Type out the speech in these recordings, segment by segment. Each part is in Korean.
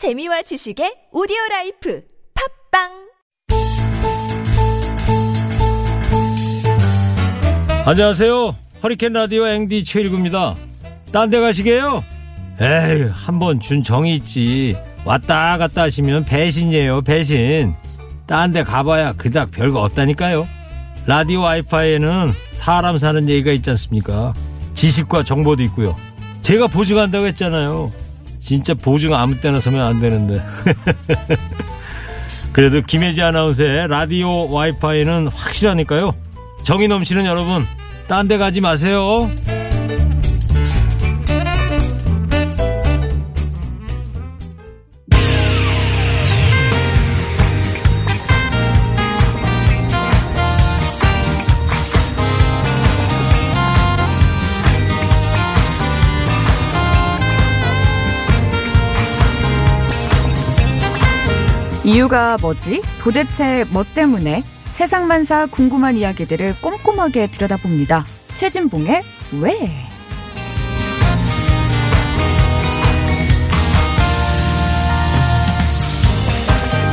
재미와 지식의 오디오 life 팟빵 안녕하세요. 허리케인 라디오 앵디 최일구입니다. 딴 데 가시게요? 에이, 한번 준 정이 있지. 왔다 갔다 하시면 배신이에요, 배신. 딴 데 가봐야 그닥 별거 없다니까요. 라디오 와이파이에는 사람 사는 얘기가 있지 않습니까? 지식과 정보도 있고요. 제가 보증한다고 했잖아요. 진짜 보증 아무 때나 서면 안 되는데. 그래도 김혜지 아나운서의 라디오 와이파이는 확실하니까요. 정이 넘치는 여러분, 딴 데 가지 마세요. 이유가 뭐지? 도대체 뭐 때문에? 세상만사 궁금한 이야기들을 꼼꼼하게 들여다봅니다. 최진봉의 왜?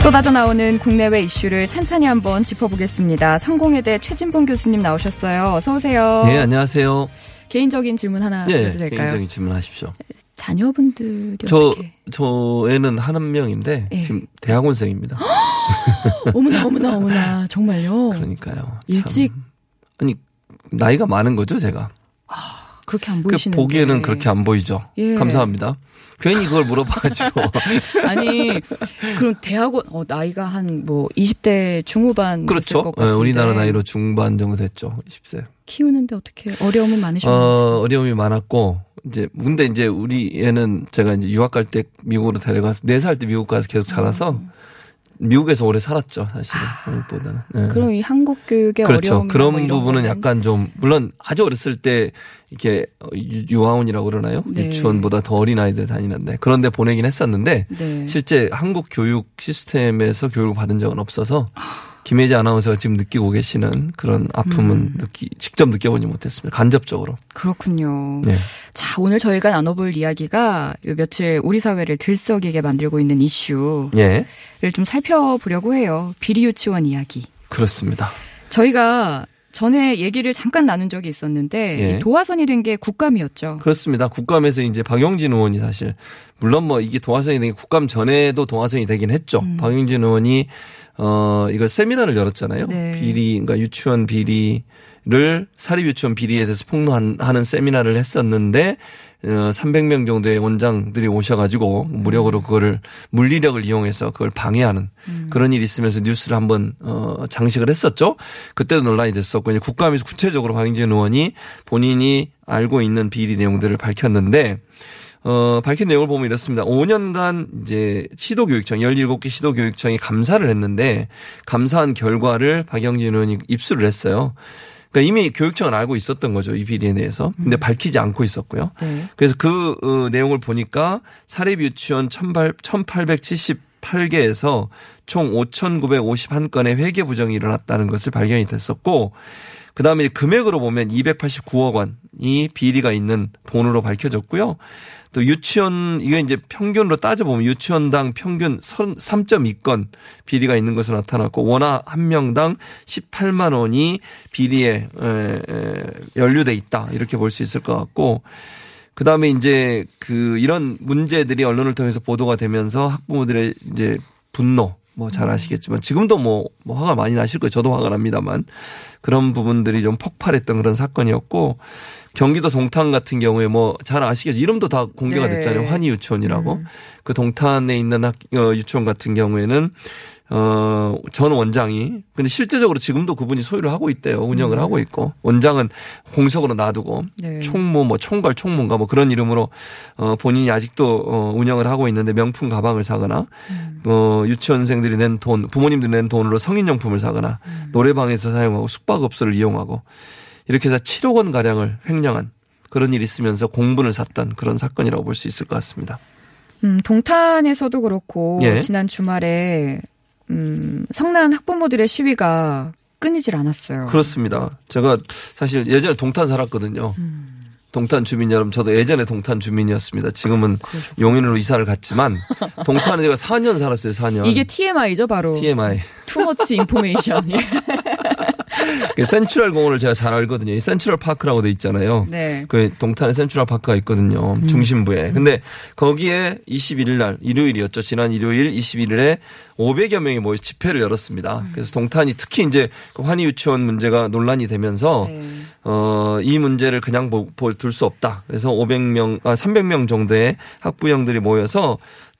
쏟아져 나오는 국내외 이슈를 찬찬히 한번 짚어보겠습니다. 성공회대 최진봉 교수님 나오셨어요. 어서 오세요. 네, 안녕하세요. 개인적인 질문 하나 네, 드려도 될까요? 개인적인 질문 하십시오. 자녀분들이 저, 어떻게? 저 애는 한 명인데, 예. 지금 대학원생입니다. 어머나 어머나 어머나 정말요? 그러니까요. 일찍 참. 아니, 나이가 많은 거죠, 제가. 그렇게 안그 보이시는데 보기에는 그렇게 안 보이죠. 예. 감사합니다. 괜히 그걸 물어봐가지고. 아니 그럼 대학원 어, 나이가 한 뭐 20대 중후반 그렇죠. 같은데 우리나라 나이로 중반 정도 됐죠. 20세. 키우는데 어떻게 어려움은 많으셨는지 어, 어려움이 많았고, 이제, 근데 이제 우리 애는 제가 이제 유학 갈 때 미국으로 데려가서, 4살 때 미국 가서 계속 자라서, 미국에서 오래 살았죠, 사실은. 한국보다는. 예. 음. 그럼 이 한국 교육의 그렇죠. 어려움 그런 부분은 약간 좀 물론 아주 어렸을 때 이렇게 유- 유아원이라고 그러나요? 네. 유치원보다 더 어린 아이들 다니는데 그런데 보내긴 했었는데 네. 실제 한국 교육 시스템에서 교육을 받은 적은 없어서 김혜지 아나운서가 지금 느끼고 계시는 그런 아픔은 음. 느끼 직접 느껴보지 못했습니다. 간접적으로. 그렇군요. 네. 자 오늘 저희가 나눠볼 이야기가 요 며칠 우리 사회를 들썩이게 만들고 있는 이슈를 예. 좀 살펴보려고 해요. 비리 유치원 이야기. 그렇습니다. 저희가 전에 얘기를 잠깐 나눈 적이 있었는데 예. 이 도화선이 된 게 국감이었죠. 그렇습니다. 국감에서 이제 박영진 의원이 사실 물론 뭐 이게 동화선이 된 게 국감 전에도 동화선이 되긴 했죠. 음. 박영진 의원이 어 이거 세미나를 열었잖아요. 네. 비리 그러니까 유치원 비리를 사립 유치원 비리에 대해서 폭로하는 세미나를 했었는데 어 300명 정도의 원장들이 오셔가지고 무력으로 그거를 물리력을 이용해서 그걸 방해하는 그런 일이 있으면서 뉴스를 한번 어 장식을 했었죠. 그때도 논란이 됐었고 이제 국감에서 구체적으로 박영진 의원이 본인이 알고 있는 비리 내용들을 밝혔는데 어, 밝힌 내용을 보면 이렇습니다. 5년간 이제 시도교육청, 17개 시도교육청이 감사를 했는데 감사한 결과를 박영진 의원이 입수를 했어요. 그러니까 이미 교육청은 알고 있었던 거죠. 이 비리에 대해서. 근데 밝히지 않고 있었고요. 네. 그래서 그 어, 내용을 보니까 사립 유치원 1878개에서 총 5,951건의 회계 부정이 일어났다는 것을 발견이 됐었고 그 다음에 금액으로 보면 289억 원이 비리가 있는 돈으로 밝혀졌고요. 또 유치원 이게 이제 평균으로 따져보면 유치원당 평균 3.2건 비리가 있는 것으로 나타났고 원화 한 명당 18만 원이 비리에 연루돼 있다 이렇게 볼 수 있을 것 같고 그 다음에 이제 그 이런 문제들이 언론을 통해서 보도가 되면서 학부모들의 이제 분노 뭐잘 아시겠지만 지금도 뭐, 뭐 화가 많이 나실 거예요. 저도 화가 납니다만 그런 부분들이 좀 폭발했던 그런 사건이었고 경기도 동탄 같은 경우에 뭐 잘 아시겠죠. 이름도 다 공개가 네. 됐잖아요. 환희 유치원이라고. 음. 그 동탄에 있는 학, 어, 유치원 같은 경우에는 어, 전 원장이 근데 실제적으로 지금도 그분이 소유를 하고 있대요. 운영을 음. 하고 있고 원장은 공석으로 놔두고 네. 총무 뭐 총괄 총무인가 뭐 그런 이름으로 어 본인이 아직도 어 운영을 하고 있는데 명품 가방을 사거나 음. 어 유치원생들이 낸 돈 부모님들이 낸 돈으로 성인용품을 사거나 음. 노래방에서 사용하고 숙박업소를 이용하고 이렇게 해서 7억 원 가량을 횡령한 그런 일이 있으면서 공분을 샀던 그런 사건이라고 볼 수 있을 것 같습니다. 음, 동탄에서도 그렇고 예. 지난 주말에 음, 성난 학부모들의 시위가 끊이질 않았어요. 그렇습니다. 제가 사실 예전에 동탄 살았거든요. 음. 동탄 주민 여러분, 저도 예전에 동탄 주민이었습니다. 지금은 용인으로 이사를 갔지만 동탄에 제가 4년 살았어요. 4년. 이게 TMI죠, 바로. TMI. 투머치 인포메이션. 예. 그 센트럴 공원을 제가 잘 알거든요. 이 센트럴 파크라고 돼 있잖아요. 네. 그 동탄에 센트럴 파크가 있거든요. 중심부에. 근데 거기에 21일 날 일요일이었죠. 지난 일요일 21일에 500여 명이 모여 집회를 열었습니다. 그래서 동탄이 특히 이제 그 환희 유치원 문제가 논란이 되면서 네. 어, 이 문제를 그냥 둘수 없다. 그래서 500명, 아, 300명 정도의 학부형들이 모여서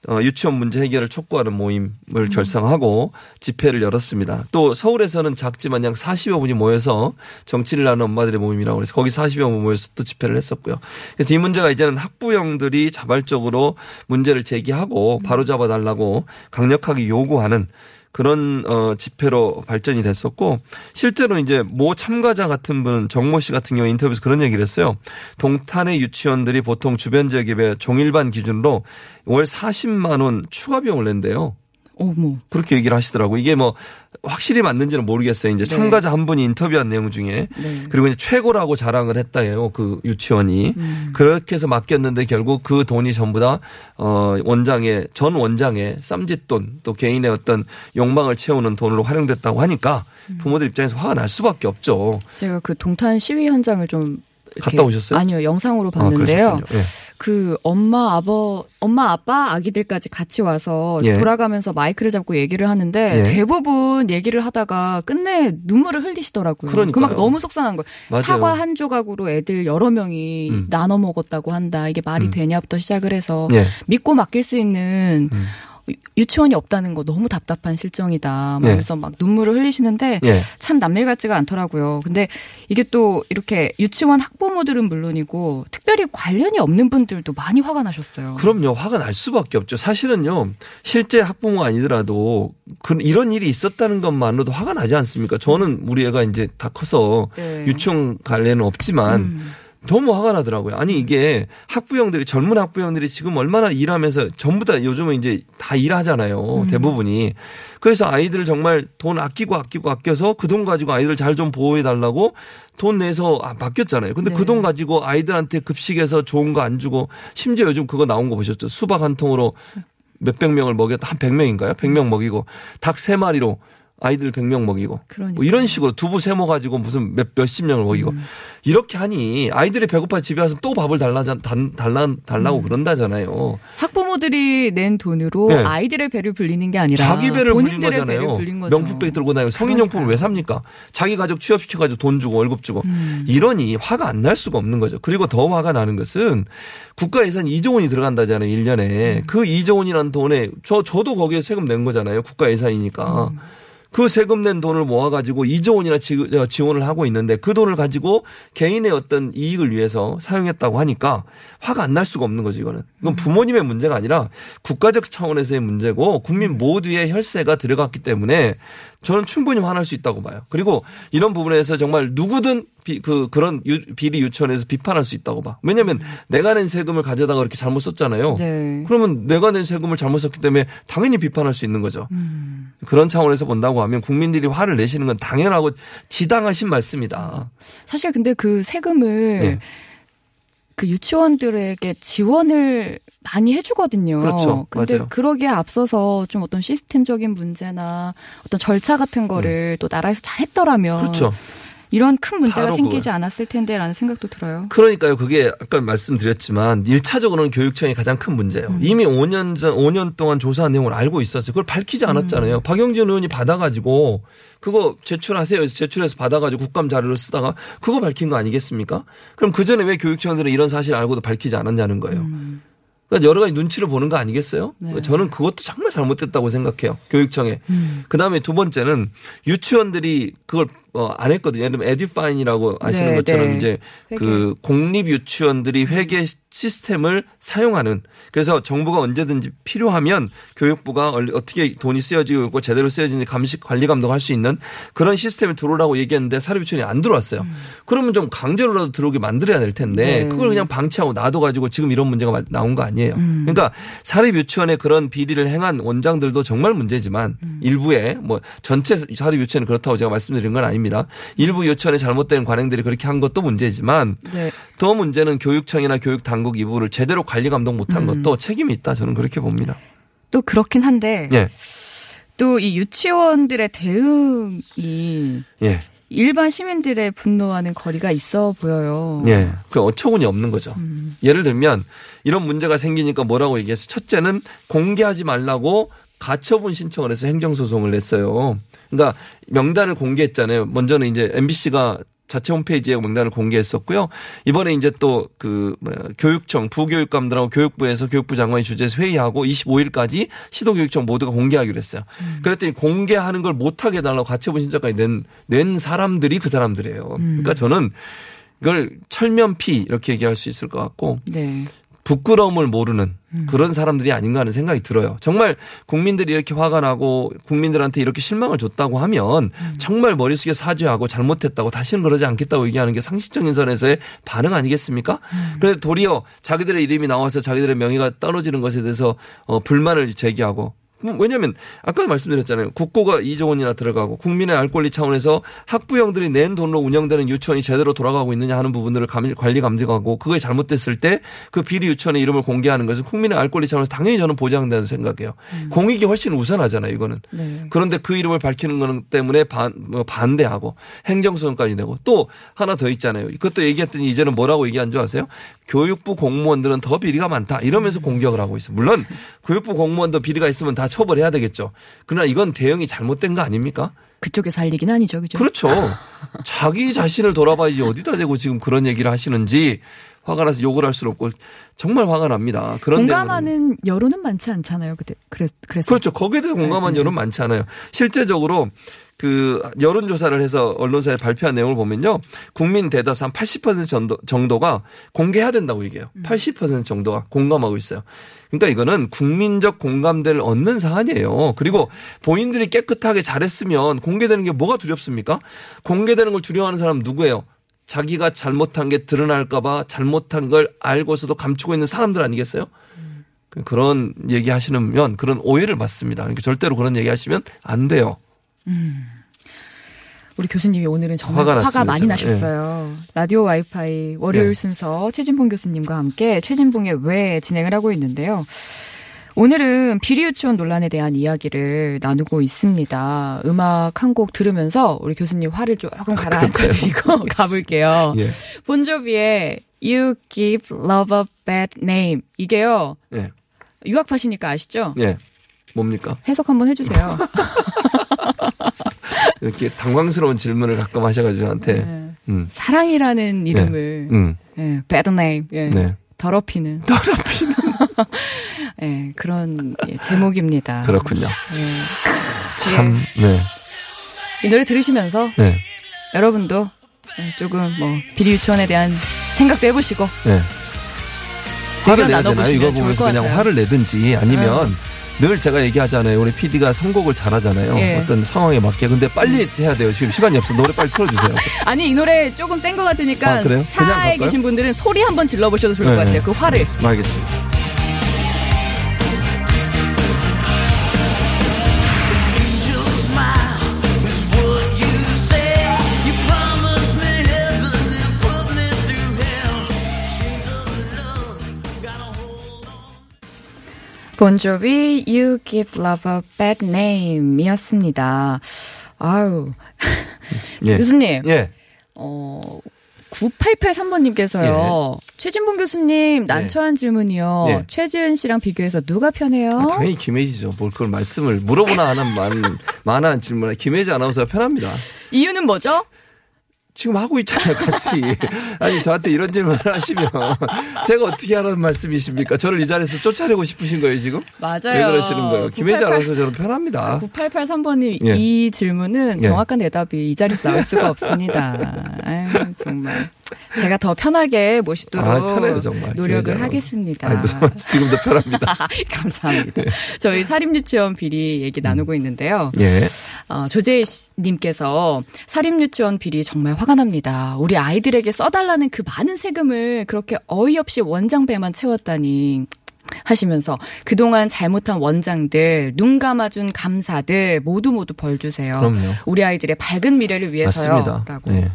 어, 유치원 문제 해결을 촉구하는 모임을 결성하고 집회를 열었습니다. 또 서울에서는 작지만 약 40여 분이 모여서 정치를 하는 엄마들의 모임이라고 해서 거기 40여 분 모여서 또 집회를 했었고요. 그래서 이 문제가 이제는 학부형들이 자발적으로 문제를 제기하고 바로잡아 달라고 강력하게 요구하는 그런 어 집회로 발전이 됐었고 실제로 이제 모 참가자 같은 분은 정모 씨 같은 경우 인터뷰에서 그런 얘기를 했어요. 동탄의 유치원들이 보통 주변 지역의 종일반 기준으로 월 40만 원 추가 비용을 낸대요. 어머. 그렇게 얘기를 하시더라고. 이게 뭐 확실히 맞는지는 모르겠어요. 이제 네. 참가자 한 분이 인터뷰한 내용 중에 네. 그리고 이제 최고라고 자랑을 했다요. 그 유치원이 음. 그렇게 해서 맡겼는데 결국 그 돈이 전부 다 어, 원장의 전 원장의 쌈짓돈 또 개인의 어떤 욕망을 채우는 돈으로 활용됐다고 하니까 음. 부모들 입장에서 화가 날 수밖에 없죠. 제가 그 동탄 시위 현장을 좀 갔다 오셨어요? 아니요, 영상으로 아, 봤는데요. 예. 그 엄마 아버 엄마 아빠 아기들까지 같이 와서 예. 돌아가면서 마이크를 잡고 얘기를 하는데 예. 대부분 얘기를 하다가 끝내 눈물을 흘리시더라고요. 그러니까요. 그막 너무 속상한 거예요. 맞아요. 사과 한 조각으로 애들 여러 명이 음. 나눠 먹었다고 한다. 이게 말이 음. 되냐부터 시작을 해서 예. 믿고 맡길 수 있는 음. 유- 유치원이 없다는 거 너무 답답한 실정이다. 막 예. 그래서 막 눈물을 흘리시는데 예. 참 남일 같지가 않더라고요. 근데 이게 또 이렇게 유치원 학부모들은 물론이고 특별히 관련이 없는 분들도 많이 화가 나셨어요. 그럼요. 화가 날 수밖에 없죠. 사실은요. 실제 학부모가 아니더라도 그 이런 일이 있었다는 것만으로도 화가 나지 않습니까? 저는 우리 애가 이제 다 커서 네. 유치원 관련은 없지만 음. 너무 화가 나더라고요. 아니 이게 학부형들이 젊은 학부형들이 지금 얼마나 일하면서 전부 다 요즘은 이제 다 일하잖아요. 음. 대부분이. 그래서 아이들 정말 돈 아끼고 아끼고 아껴서 그 돈 가지고 아이들 잘 좀 보호해 달라고 돈 내서 아, 맡겼잖아요. 근데 네. 그돈 가지고 아이들한테 급식에서 좋은 거 안 주고 심지어 요즘 그거 나온 거 보셨죠? 수박 한 통으로 몇백 명을 먹였다. 한 100명인가요? 100명 먹이고 닭 세마리로 아이들 100명 먹이고. 뭐 이런 식으로 두부 세모 가지고 무슨 몇 몇십 명을 먹이고 음. 이렇게 하니 아이들이 배고파 집에 와서 또 밥을 달라 달라 달라고 음. 그런다잖아요. 학부모들이 낸 돈으로 네. 아이들의 배를 불리는 게 아니라 자기 배를 불린 본인들의 배를 거잖아요. 불린 거죠. 명품백 들고 다니고 성인용품을 왜 삽니까? 자기 가족 취업시켜 가지고 돈 주고 월급 주고 음. 이러니 화가 안 날 수가 없는 거죠. 그리고 더 화가 나는 것은 국가 예산 2조 원이 들어간다잖아요. 1년에. 음. 그 2조 원이라는 돈에 저 저도 거기에 세금 낸 거잖아요. 국가 예산이니까. 음. 그 세금 낸 돈을 모아가지고 2조 원이나 지- 어, 지원을 하고 있는데 그 돈을 가지고 개인의 어떤 이익을 위해서 사용했다고 하니까 화가 안 날 수가 없는 거죠, 이거는. 이건 부모님의 문제가 아니라 국가적 차원에서의 문제고 국민 모두의 혈세가 들어갔기 때문에 저는 충분히 화날 수 있다고 봐요. 그리고 이런 부분에서 정말 누구든 비, 그, 그런 유- 비리 유치원에서 비판할 수 있다고 봐. 왜냐면 내가 낸 세금을 가져다가 이렇게 잘못 썼잖아요. 네. 그러면 내가 낸 세금을 잘못 썼기 때문에 당연히 비판할 수 있는 거죠. 음. 그런 차원에서 본다고 하면 국민들이 화를 내시는 건 당연하고 지당하신 말씀이다. 사실 근데 그 세금을 네. 그 유치원들에게 지원을 많이 해주거든요. 그렇죠. 근데 맞아요. 그러기에 앞서서 좀 어떤 시스템적인 문제나 어떤 절차 같은 거를 또 나라에서 잘 했더라면 그렇죠. 이런 큰 문제가 생기지 그거예요. 않았을 텐데라는 생각도 들어요. 그러니까요. 그게 아까 말씀드렸지만 1차적으로는 교육청이 가장 큰 문제예요. 음. 이미 5년 전 5년 동안 조사한 내용을 알고 있었어요. 그걸 밝히지 음. 않았잖아요. 박영진 의원이 받아 가지고 그거 제출하세요. 해서 제출해서 받아 가지고 국감 자료를 쓰다가 그거 밝힌 거 아니겠습니까? 그럼 그 전에 왜 교육청들은 이런 사실을 알고도 밝히지 않았냐는 거예요. 음. 그러니까 여러 가지 눈치를 보는 거 아니겠어요? 네. 저는 그것도 정말 잘못됐다고 생각해요. 교육청에. 음. 그 다음에 두 번째는 유치원들이 그걸 어, 안 했거든요. 예를 들면 에듀파인이라고 아시는 네, 것처럼 네. 이제 회계. 그 공립 유치원들이 회계 시스템을 사용하는 그래서 정부가 언제든지 필요하면 교육부가 얼- 어떻게 돈이 쓰여지고 있고 제대로 쓰여지는지 감시 관리 감독할 수 있는 그런 시스템이 들어오라고 얘기했는데 사립유치원이 안 들어왔어요. 그러면 좀 강제로라도 들어오게 만들어야 될 텐데 네. 그걸 그냥 방치하고 놔둬가지고 지금 이런 문제가 마- 나온 거 아니에요. 음. 그러니까 사립유치원에 그런 비리를 행한 원장들도 정말 문제지만 일부에 뭐 전체 사립유치원은 그렇다고 제가 말씀드린 건 아닙니다. 합니다. 일부 유치원에 잘못된 관행들이 그렇게 한 것도 문제지만 네. 더 문제는 교육청이나 교육 당국 이부를 제대로 관리 감독 못한 음. 것도 책임이 있다. 저는 그렇게 봅니다. 또 그렇긴 한데 예, 또이 유치원들의 대응이 예, 일반 시민들의 분노와는 거리가 있어 보여요. 예. 그 어처구니 없는 거죠. 음. 예를 들면 이런 문제가 생기니까 뭐라고 얘기했어? 첫째는 공개하지 말라고 가처분 신청을 해서 행정소송을 냈어요. 그러니까 명단을 공개했잖아요. 먼저는 이제 MBC가 자체 홈페이지에 명단을 공개했었고요. 이번에 이제 또 그 교육청 부교육감들하고 교육부에서 교육부 장관이 주재해서 회의하고 25일까지 시도교육청 모두가 공개하기로 했어요. 그랬더니 공개하는 걸 못하게 해달라고 가처분 신청까지 낸, 낸 사람들이 그 사람들이에요. 그러니까 저는 이걸 철면피 이렇게 얘기할 수 있을 것 같고 네. 부끄러움을 모르는 그런 사람들이 아닌가 하는 생각이 들어요. 정말 국민들이 이렇게 화가 나고 국민들한테 이렇게 실망을 줬다고 하면 정말 머릿속에 사죄하고 잘못했다고 다시는 그러지 않겠다고 얘기하는 게 상식적인 선에서의 반응 아니겠습니까? 그런데 도리어 자기들의 이름이 나와서 자기들의 명예가 떨어지는 것에 대해서 어, 불만을 제기하고 왜냐하면 아까도 말씀드렸잖아요. 국고가 2조 원이나 들어가고 국민의 알 권리 차원에서 학부형들이 낸 돈으로 운영되는 유치원이 제대로 돌아가고 있느냐 하는 부분들을 감- 관리 감독하고 그게 잘못됐을 때 그 비리 유치원의 이름을 공개하는 것은 국민의 알 권리 차원에서 당연히 저는 보장된다고 생각해요. 공익이 훨씬 우선하잖아요. 이거는. 네. 그런데 그 이름을 밝히는 거는 때문에 반, 뭐 반대하고 행정소송까지 내고 또 하나 더 있잖아요. 그것도 얘기했더니 이제는 뭐라고 얘기한 줄 아세요? 교육부 공무원들은 더 비리가 많다 이러면서 공격을 하고 있어요. 물론 교육부 공무원도 비리가 있으면 다 처벌해야 되겠죠. 그러나 이건 대응이 잘못된 거 아닙니까? 할 얘기는 아니죠, 그죠? 그렇죠. 자기 자신을 돌아봐야지 어디다 대고 지금 그런 얘기를 하시는지 화가 나서 욕을 할 수는 없고 정말 화가 납니다. 그런. 공감하는 여론은 많지 않잖아요. 그때 그래 그래서 그렇죠. 거기에 대해서 공감한 네, 여론 많지 않아요. 실제적으로 그 여론조사를 해서 언론사에 발표한 내용을 보면요. 국민 대다수 한 80% 정도, 정도가 공개해야 된다고 얘기해요. 80% 정도가 공감하고 있어요. 그러니까 이거는 국민적 공감대를 얻는 사안이에요. 그리고 본인들이 깨끗하게 잘했으면 공개되는 게 뭐가 두렵습니까? 공개되는 걸 두려워하는 사람 은 누구예요? 자기가 잘못한 게 드러날까봐 잘못한 걸 알고서도 감추고 있는 사람들 아니겠어요? 그런 얘기 하시면 그런 오해를 받습니다. 그러니까 절대로 그런 얘기 하시면 안 돼요. 우리 교수님이 오늘은 정말 화가 화가, 많이. 나셨어요. 라디오 와이파이 월요일 네. 순서 최진봉 교수님과 함께 최진봉의 왜 진행을 하고 있는데요. 오늘은 비리 유치원 논란에 대한 이야기를 나누고 있습니다. 음악 한 곡 들으면서 우리 교수님 화를 조금 가라앉혀 드리고 가볼게요. 예. 본조비의 You Give Love a Bad Name 이게요 예. 유학파시니까 아시죠? 예. 뭡니까? 해석 한번 해주세요. 이렇게 당황스러운 질문을 가끔 하셔가지고 저한테. 네. 음. 사랑이라는 이름을 음. 예, bad name 예, 네. 더럽히는 더럽히는. 예, 그런 예, 제목입니다. 그렇군요. 예. 참, 네. 이 노래 들으시면서 네. 여러분도 예, 조금 뭐 비리 유치원에 대한 생각도 해보시고 네. 화를 내야 되나요? 이거 보면서 것 그냥 같아요. 화를 내든지 아니면 늘 제가 얘기하잖아요. 우리 PD가 선곡을 잘하잖아요. 예. 어떤 상황에 맞게. 근데 빨리 해야 돼요. 지금 시간이 없어. 노래 빨리 틀어주세요. 아니 이 노래 조금 센 것 같으니까 아, 차에? 계신 분들은 소리 한번 질러보셔도 좋을 것 네, 같아요. 네. 그 화를 알겠습니다. Angel 본조비 You Give Love a Bad Name이었습니다. 아유 예. 교수님 예. 어 9883번님께서요. 최진봉 교수님 난처한 질문이요. 예. 최지은 씨랑 비교해서 누가 편해요? 아, 당연히 김혜지죠. 뭘 그걸 말씀을 물어보나 하는 많은, 많은 질문에 김혜지 아나운서가 편합니다. 이유는 뭐죠? 지금 하고 있잖아요, 같이. 아니, 저한테 이런 질문을 하시면 제가 어떻게 하라는 말씀이십니까? 저를 이 자리에서 쫓아내고 싶으신 거예요, 지금? 맞아요. 왜 그러시는 거예요? 김혜지 988 아나운서 저는 편합니다. 9883번님 예. 이 질문은 예. 정확한 대답이 이 자리에서 나올 수가 없습니다. 아유, 정말. 제가 더 편하게 모시도록 아, 편해요, 노력을 아나운서. 하겠습니다. 아이고, 지금도 편합니다. 감사합니다. 저희 사립유치원 비리 얘기 나누고 있는데요. 예. 어, 조재님께서 사립유치원 비리 정말 화가 납니다. 우리 아이들에게 써달라는 그 많은 세금을 그렇게 어이없이 원장 배만 채웠다니 하시면서 그동안 잘못한 원장들, 눈 감아준 감사들 모두 모두 벌 주세요. 그럼요. 우리 아이들의 밝은 미래를 위해서요. 맞습니다. 라고 예.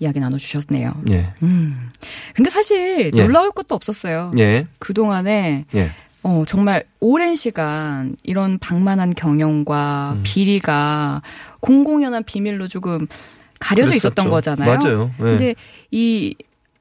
이야기 나눠주셨네요. 예. 음. 근데 사실 예. 놀라울 것도 없었어요. 예. 그동안에 예. 어, 정말 오랜 시간 이런 방만한 경영과 음. 비리가 공공연한 비밀로 조금 가려져 있었던 그랬었죠. 거잖아요. 맞아요. 예. 근데 이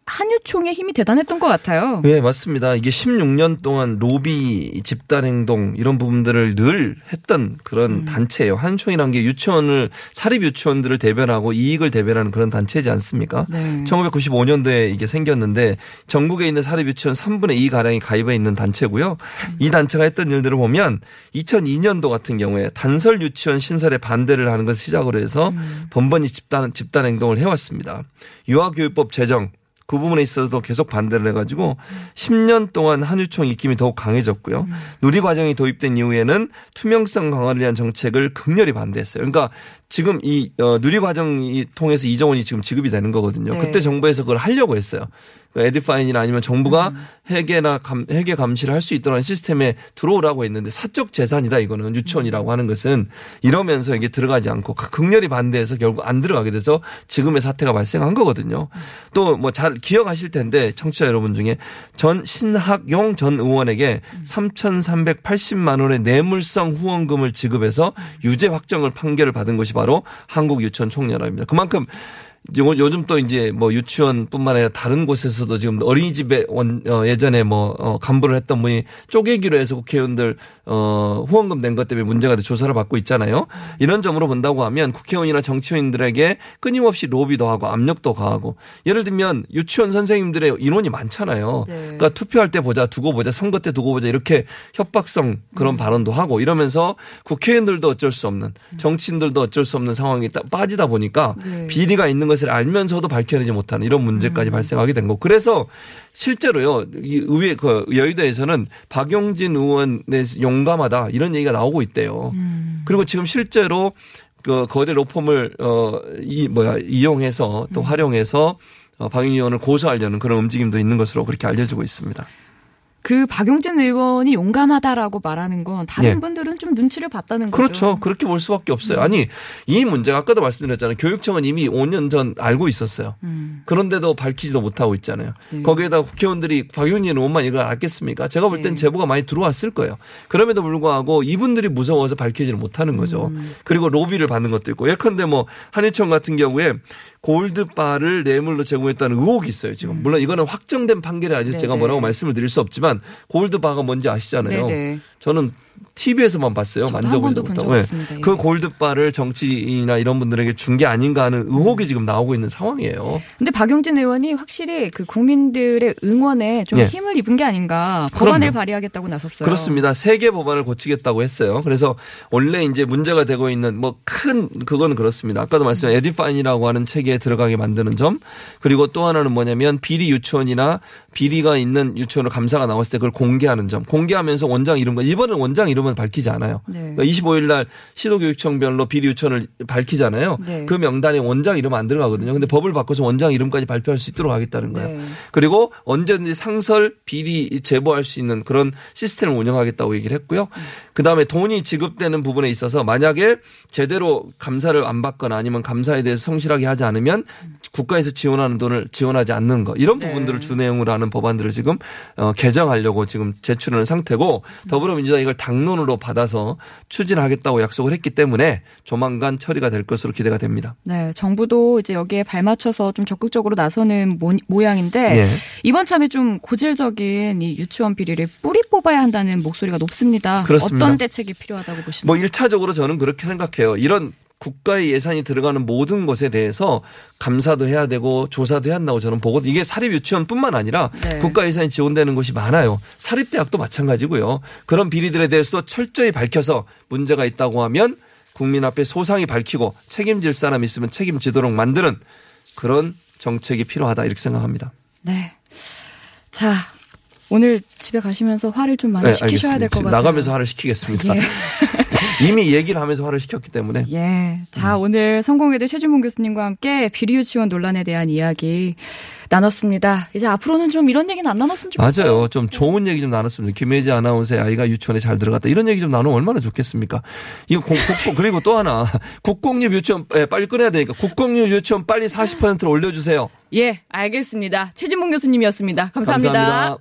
한유총의 힘이 대단했던 것 같아요. 네, 맞습니다. 이게 16년 동안 로비 집단 행동 이런 부분들을 늘 했던 그런 음. 단체예요. 한총이라는 게 유치원을 사립 유치원들을 대변하고 이익을 대변하는 그런 단체지 않습니까? 네. 1995년도에 이게 생겼는데 전국에 있는 사립 유치원 3분의 2 가량이 가입해 있는 단체고요. 이 단체가 했던 일들을 보면 2002년도 같은 경우에 단설 유치원 신설에 반대를 하는 것을 시작으로 해서 번번이 집단 집단 행동을 해왔습니다. 유아교육법 제정 그 부분에 있어서도 계속 반대를 해가지고 10년 동안 한유총 입김이 더욱 강해졌고요. 누리 과정이 도입된 이후에는 투명성 강화를 위한 정책을 극렬히 반대했어요. 그러니까 지금 이 어, 누리 과정이 통해서 이정원이 지금 지급이 되는 거거든요. 네. 그때 정부에서 그걸 하려고 했어요. 그러니까 에디파인이나 아니면 정부가 음. 회계나 감, 회계 감시를 할 수 있도록 시스템에 들어오라고 했는데 사적 재산이다 이거는 유치원이라고 하는 것은 이러면서 이게 들어가지 않고 극렬히 반대해서 결국 안 들어가게 돼서 지금의 사태가 발생한 거거든요. 또 뭐 잘 기억하실 텐데 청취자 여러분 중에 전 신학용 전 의원에게 3,380만 원의 뇌물성 후원금을 지급해서 유죄 확정을 판결을 받은 것이 바로 한국유치원 총연합입니다. 그만큼 이제 요- 요즘 또 이제 뭐 유치원뿐만 아니라 다른 곳에서도 지금 어린이집에 원, 어, 예전에 뭐 어, 간부를 했던 분이 쪼개기로 해서 국회의원들 어, 후원금 낸 것 때문에 문제가 돼 조사를 받고 있잖아요. 이런 점으로 본다고 하면 국회의원이나 정치인들에게 끊임없이 로비도 하고 압력도 가하고 예를 들면 유치원 선생님들의 인원이 많잖아요. 네. 그러니까 투표할 때 보자, 두고 보자, 선거 때 두고 보자 이렇게 협박성 그런 발언도 하고 이러면서 국회의원들도 어쩔 수 없는 정치인들도 어쩔 수 없는 상황에 딱 빠지다 보니까 네. 비리가 있는 것을 알면서도 밝혀내지 못하는 이런 문제까지 발생하게 된 거고 그래서 실제로요 이 의회 그 여의도에서는 박용진 의원의 용감하다 이런 얘기가 나오고 있대요. 그리고 지금 실제로 그 거대 로펌을 어이 뭐야 이용해서 또 활용해서 어, 박용진 의원을 고소하려는 그런 움직임도 있는 것으로 그렇게 알려지고 있습니다. 그 박용진 의원이 용감하다라고 말하는 건 다른 예. 분들은 좀 눈치를 봤다는 거죠. 그렇죠. 그렇게 볼 수밖에 없어요. 아니 이 문제가 아까도 말씀드렸잖아요. 교육청은 이미 5년 전 알고 있었어요. 음. 그런데도 밝히지도 못하고 있잖아요. 네. 거기에다 국회의원들이 박용진 의원만 이걸 알겠습니까? 제가 볼땐 네. 제보가 많이 들어왔을 거예요. 그럼에도 불구하고 이분들이 무서워서 밝히지를 못하는 거죠. 음. 그리고 로비를 받는 것도 있고 예컨대 뭐 한유총 같은 경우에 골드바를 뇌물로 제공했다는 의혹이 있어요. 지금 물론 이거는 확정된 판결이 아니서 음. 네네. 제가 뭐라고 말씀을 드릴 수 없지만 골드바가 뭔지 아시잖아요. 네네. 저는 TV에서만 봤어요. 만져보지도 못하고. 적 네. 예. 그 골드바를 정치인이나 이런 분들에게 준 게 아닌가 하는 의혹이 지금 나오고 있는 상황이에요. 근데 박용진 의원이 확실히 그 국민들의 응원에 좀 예. 힘을 입은 게 아닌가 법안을 그럼요. 발의하겠다고 나섰어요. 그렇습니다. 세계 법안을 고치겠다고 했어요. 그래서 원래 이제 문제가 되고 있는 뭐 큰 그건 그렇습니다. 아까도 말씀드린 에디파인이라고 하는 체계에 들어가게 만드는 점 그리고 또 하나는 뭐냐면 비리 유치원이나 비리가 있는 유치원으로 감사가 나왔을 때 그걸 공개하는 점. 공개하면서 원장 이름과 이번엔 원장 이름은 밝히지 않아요. 네. 그러니까 25일 날 시도교육청별로 비리 유치원을 밝히잖아요. 네. 그 명단에 원장 이름 안 들어가거든요. 근데 법을 바꿔서 원장 이름까지 발표할 수 있도록 하겠다는 거예요. 네. 그리고 언제든지 상설 비리 제보할 수 있는 그런 시스템을 운영하겠다고 얘기를 했고요. 그다음에 돈이 지급되는 부분에 있어서 만약에 제대로 감사를 안 받거나 아니면 감사에 대해서 성실하게 하지 않으면 국가에서 지원하는 돈을 지원하지 않는 거 이런 네. 부분들을 주 내용으로 하는 법안들을 지금 어, 개정하려고 지금 제출하는 상태고 더불어민주당 이걸 당 론으로 받아서 추진하겠다고 약속을 했기 때문에 조만간 처리가 될 것으로 기대가 됩니다. 네, 정부도 이제 여기에 발맞춰서 좀 적극적으로 나서는 모, 모양인데 예. 이번 참에 좀 고질적인 이 유치원 비리를 뿌리 뽑아야 한다는 목소리가 높습니다. 그렇습니다. 어떤 대책이 필요하다고 보시나요? 뭐 1차적으로 저는 그렇게 생각해요. 이런 국가의 예산이 들어가는 모든 것에 대해서 감사도 해야 되고 조사도 해야 한다고 저는 보거든요. 이게 사립 유치원뿐만 아니라 네. 국가 예산이 지원되는 곳이 많아요. 사립 대학도 마찬가지고요. 그런 비리들에 대해서 철저히 밝혀서 문제가 있다고 하면 국민 앞에 소상히 밝히고 책임질 사람 있으면 책임지도록 만드는 그런 정책이 필요하다 이렇게 생각합니다. 네. 자, 오늘 집에 가시면서 화를 좀 많이 네, 시키셔야 될 것 같아요. 나가면서 화를 시키겠습니다. 예. 이미 얘기를 하면서 화를 시켰기 때문에 예. 자, 음. 오늘 성공회대 최진봉 교수님과 함께 비리 유치원 논란에 대한 이야기 나눴습니다. 이제 앞으로는 좀 이런 얘기는 안 나눴으면 좋겠어요. 맞아요. 좀 좋은 얘기 좀 나눴습니다. 김혜지 아나운서의 아이가 유치원에 잘 들어갔다. 이런 얘기 좀 나누면 얼마나 좋겠습니까? 이거 공, 국공, 그리고 또 하나. 국공립 유치원 예, 빨리 끊어야 되니까 국공립 유치원 빨리 40%를 올려주세요. 예, 알겠습니다. 최진봉 교수님이었습니다 감사합니다. 감사합니다.